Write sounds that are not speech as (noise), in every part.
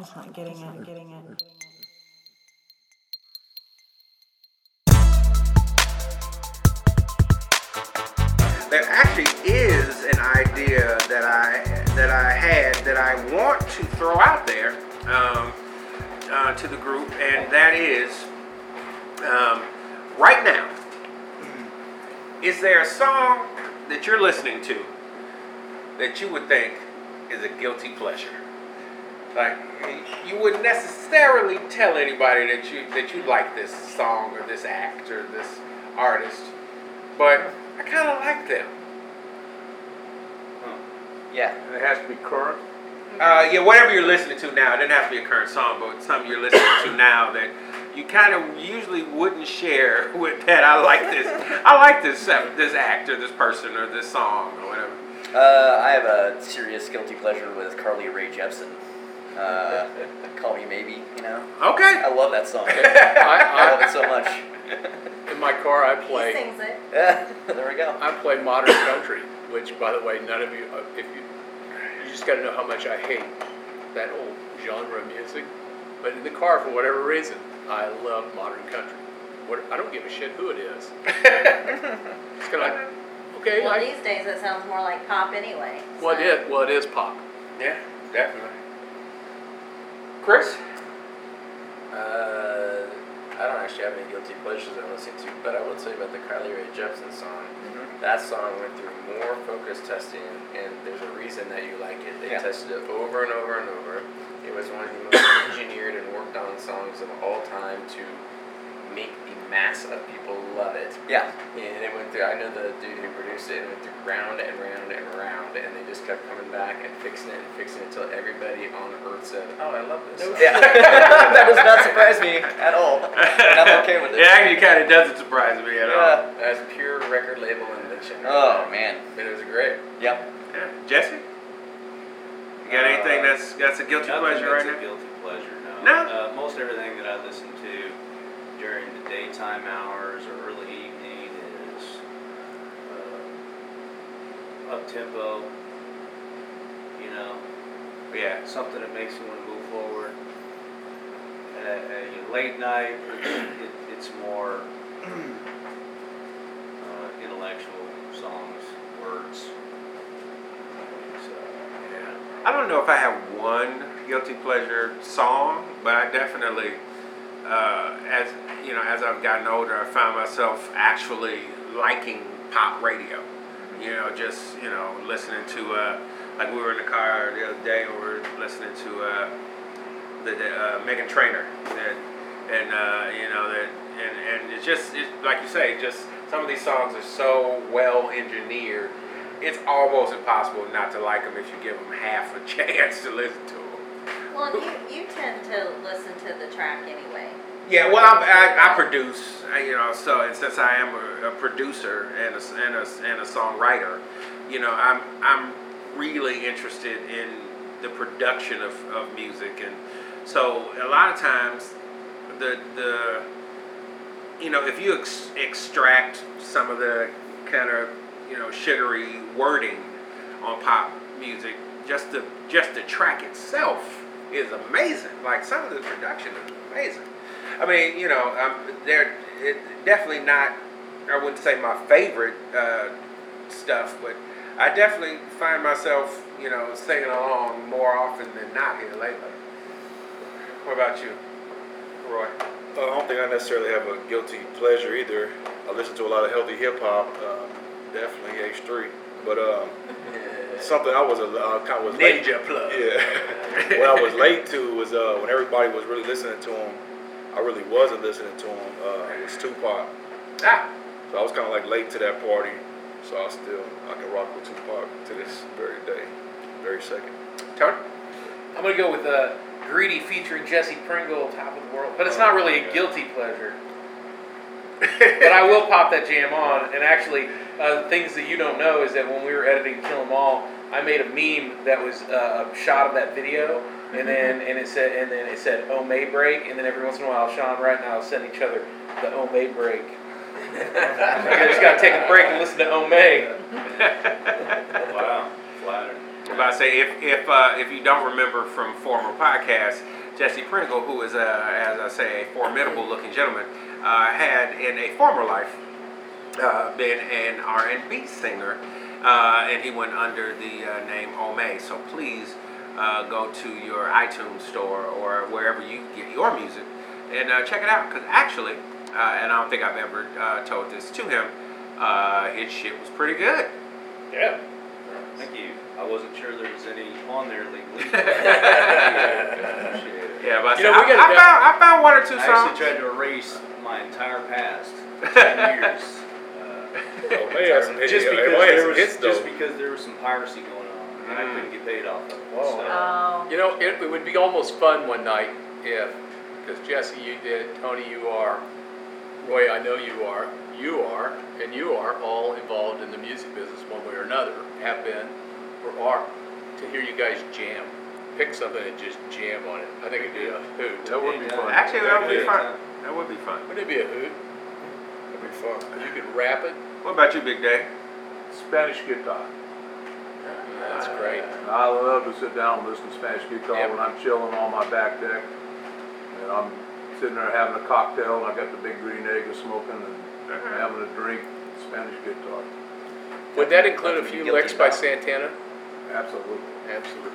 It's not getting it. Getting it. There actually is an idea that I that I had that I want to throw out there um, uh, to the group, and that is um, right now. Is there a song that you're listening to that you would think is a guilty pleasure? Like you wouldn't necessarily tell anybody that you that you like this song or this act or this artist, but I kind of like them. Yeah. And it has to be current. Uh, yeah, whatever you're listening to now, it doesn't have to be a current song, but something you're listening to now that you kind of usually wouldn't share (laughs) with that. I like this. I like this uh, this actor, this person, or this song, or whatever. Uh, I have a serious guilty pleasure with Carly Rae Jepsen. Uh, Call Me Maybe, you know? Okay. I love that song. (laughs) I I, love it so much. In my car, I play. He play. sings it. Yeah, there we go. I play modern country, which, by the way, none of you, uh, if you, you just got to know how much I hate that old genre of music. But in the car, for whatever reason, I love modern country. What, I don't give a shit who it is. (laughs) It's kind of like, okay, Well, I, these days it sounds more like pop anyway. well, so- it is, well, it is pop. Yeah, definitely. Chris. Uh, I don't actually have any guilty pleasures I listen to, but I will tell you about the Carly Rae Jepsen song. Mhm. That song went through more focus testing, and there's a reason that you like it. They Yeah. tested it over and over and over. It was one of the most (coughs) engineered and worked on songs of all time to make the mass of people love it. Yeah. And it went through, I know the dude who produced it, and went through round and round and round, and they just kept coming back and fixing it and fixing it until everybody on earth said, Oh, I love this. song." (laughs) Yeah. that does not surprise me at all. And I'm okay with it. It actually kind of doesn't surprise me at all. That's pure record label invention. Oh, man. But it was great. Yep. Yeah. Jesse. You got anything Uh, that's that's a guilty pleasure right now? a guilty pleasure, no. No? Uh, most everything that I listen to during the daytime hours or early evening is uh, up tempo. You know, Yeah. something that makes you want to move forward. Uh, late night, it, it's more uh, intellectual songs, words. So, yeah. I don't know if I have one guilty pleasure song, but I definitely, uh, as you know, as I've gotten older, I found myself actually liking pop radio. You know, just you know, listening to uh, like we were in the car the other day, and we were listening to uh, the, the uh, Meghan Trainor, that, and uh, you know that, and and it's just it's, like you say, just some of these songs are so well engineered it's almost impossible not to like them if you give them half a (laughs) chance to listen to. Well, you, you tend to listen to the track anyway. Yeah, well, I'm, I, I produce, you know, so and since I am a, a producer and a, and a and a songwriter, you know, I'm I'm really interested in the production of, of music, and so a lot of times, the the you know, if you ex- extract some of the kind of you know sugary wording on pop music, just the just the track itself is amazing. Like some of the production is amazing. I mean, you know, um, they're it, definitely not. I wouldn't say my favorite uh, stuff, but I definitely find myself, you know, singing along more often than not here lately. What about you, Roy? Uh, I don't think I necessarily have a guilty pleasure either. I listen to a lot of healthy hip hop, um, definitely H3. But um, (laughs) something I was a uh, kind of was late. Ninja plug. Yeah. (laughs) what I was late to was uh, when everybody was really listening to him. I really wasn't listening to him. Uh, it was Tupac. Ah, So I was kind of like late to that party. So I still I can rock with Tupac to this very day, very second. Tony. I'm gonna go with uh, "Greedy" featuring Jesse Pringle, "Top of the World," but it's not really a guilty pleasure. But I will pop that jam on. And actually, uh, things that you don't know is that when we were editing Kill 'Em All, I made a meme that was uh, a shot of that video, and then and it said and then it said "Oh May break," and then every once in a while, Sean Wright and I'll send each other the "Oh May break." (laughs) you just gotta take a break and listen to "Oh May." (laughs) Wow, flattered. about to say if if uh, if you don't remember from former podcasts, Jesse Pringle, who is a, as I say, a formidable looking gentleman, uh, had in a former life uh, been an R&B singer, uh, and he went under the uh, name Ome. So please uh, go to your iTunes store or wherever you get your music and uh, check it out. Because actually, uh, and I don't think I've ever uh, told this to him, uh, his shit was pretty good. Yeah. Thank you. I wasn't sure there was any on there legally. (laughs) Appreciate. Yeah, but I, You know, I, I found I found one or two I songs. actually tried to erase my entire past, (laughs) ten years. Uh, Oh, may have some hits. just because it might have there was hits, just because there was some piracy going on, and I Mm. couldn't get paid off of it. Whoa. So, Oh, You know, it, it would be almost fun one night if, because Jesse, you did, Tony, you are, Roy, I know you are, you are, and you are all involved in the music business one way or another, have been, or are, to hear you guys jam. Pick something and just jam on it. I think it'd be a hoot. That would be fun. Actually, that would be fun. That would be fun. Wouldn't it be a hoot? That'd be fun. You could rap it. What about you, Big Day? Spanish guitar. That's great. I love to sit down and listen to Spanish guitar Yep. when I'm chilling on my back deck. And I'm sitting there having a cocktail and I got the big green egg and smoking and having a drink, Spanish guitar. Would that include a few licks by. Santana? Absolutely. Absolutely.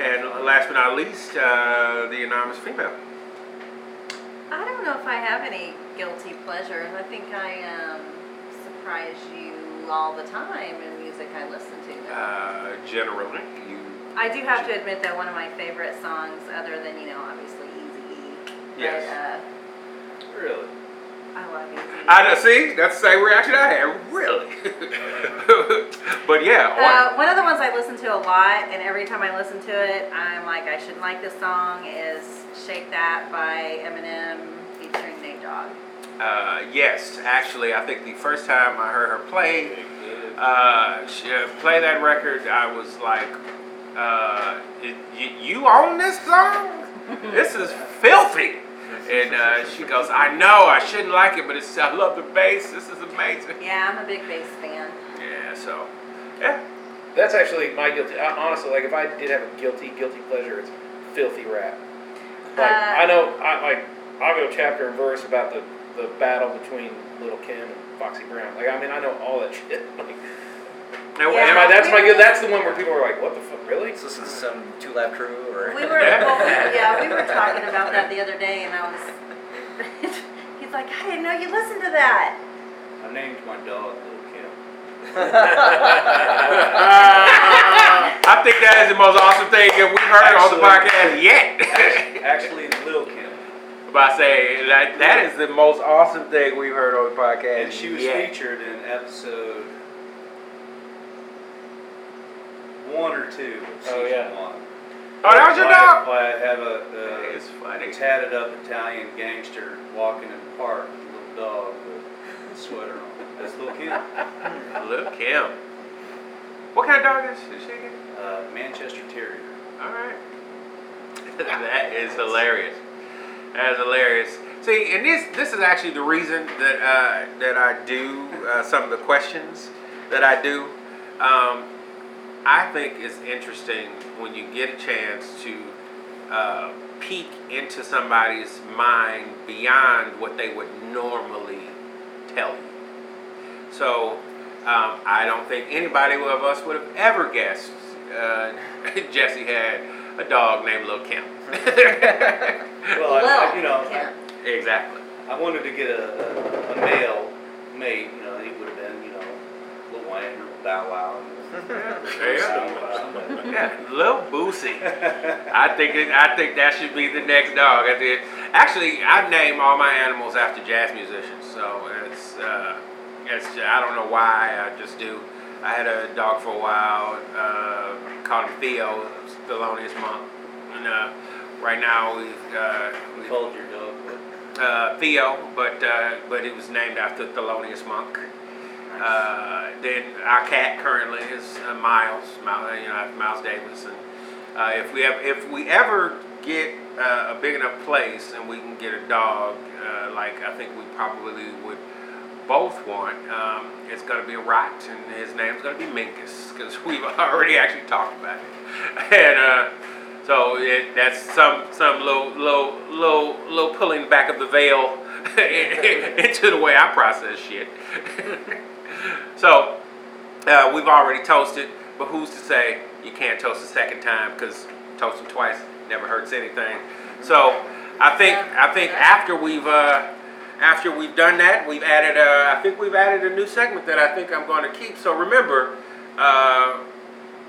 And last but not least, uh, the anonymous female. I don't know if I have any guilty pleasures. I think I um, surprise you all the time in music I listen to. Uh, generally, you. I do have to admit that one of my favorite songs, other than you know obviously Easy E, Yes. but uh, really, I love Eazy. I know, see, that's the same reaction I had. Really. (laughs) but yeah. Uh, one of the ones I listen to a lot, and every time I listen to it, I'm like, I shouldn't like this song. Is "Shake That" by Eminem featuring Nate Dogg. Uh, yes, actually, I think the first time I heard her play, uh, she, uh, play that record, I was like, uh, it, you, "You own this song? This is filthy." And uh, she goes, "I know I shouldn't like it, but it's I love the bass. This is amazing." Yeah, I'm a big bass fan. Yeah, so yeah, That's actually my guilty. Honestly, like if I did have a guilty guilty pleasure, it's filthy rap. Like Uh, I know, I like I'll go chapter and verse about the the battle between Little Kim and Foxy Brown. Like I mean, I know all that (laughs) shit. Like, Now, Yeah. am am I, I- that's my That's the one where people are like, "What the fuck, really?" So this is some 2 Live Crew or. We were, well, we, yeah, we were talking about that the other day, and I was. (laughs) he's like, I didn't know you listened to that. I named my dog Little Kim. (laughs) I think that is the most awesome thing that we've heard on the podcast yet. Actually, Lil Kim, But I say that that is the most awesome thing we've heard on the podcast. and she was yet. featured in episode one or two of season Oh, yeah. one. Oh, that was your Why- dog. Why I have a, It's uh, funny. a tatted up Italian gangster walking in the park with a little dog with a sweater on. That's Lil Kim. (laughs) Look him. What kind of dog is is she again? Uh, Manchester Terrier. All right. (laughs) that is hilarious. That is hilarious. See, and this this is actually the reason that uh, that I do uh, some of the questions that I do. Um, I think it's interesting when you get a chance to uh, peek into somebody's mind beyond what they would normally tell you. So um, I don't think anybody of us would have ever guessed uh, (laughs) Jesse had a dog named Lil Kim. (laughs) Well, I, I, you know, Kim. exactly. I wanted to get a, a, a male mate. You know, he would have been, you know, Lil Wayne or Bow Wow. Yeah. Yeah, Lil Boosie. I think it, I think that should be the next dog. I did. Actually, I name all my animals after jazz musicians, so it's uh, it's I don't know why. I just do. I had a dog for a while. Uh, called him Theo, Thelonious Monk, and uh, right now we've uh, We we've called your dog what? uh, Theo, but uh, but it was named after Thelonious Monk. Uh, then our cat currently is uh, Miles, Miles, you know, Miles Davis, and uh, if we have, if we ever get uh, a big enough place and we can get a dog, uh, like I think we probably would both want, um, it's going to be a Rot, and his name's going to be Mingus, because (laughs) we've already actually talked about it. (laughs) And uh, so it, that's some some little little little little pulling back of the veil (laughs) into the way I process shit. So uh, we've already toasted, but who's to say you can't toast a second time? Because toasting twice never hurts anything. So I think I think after we've uh, after we've done that, we've added uh, I think we've added a new segment that I think I'm going to keep. So remember, uh,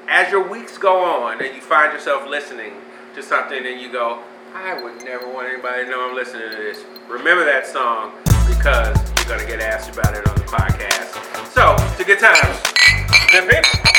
as your weeks go on and you find yourself listening to something and you go, I would never want anybody to know I'm listening to this. Remember that song because gonna get asked about it on the podcast. So, it's a good time. Good people.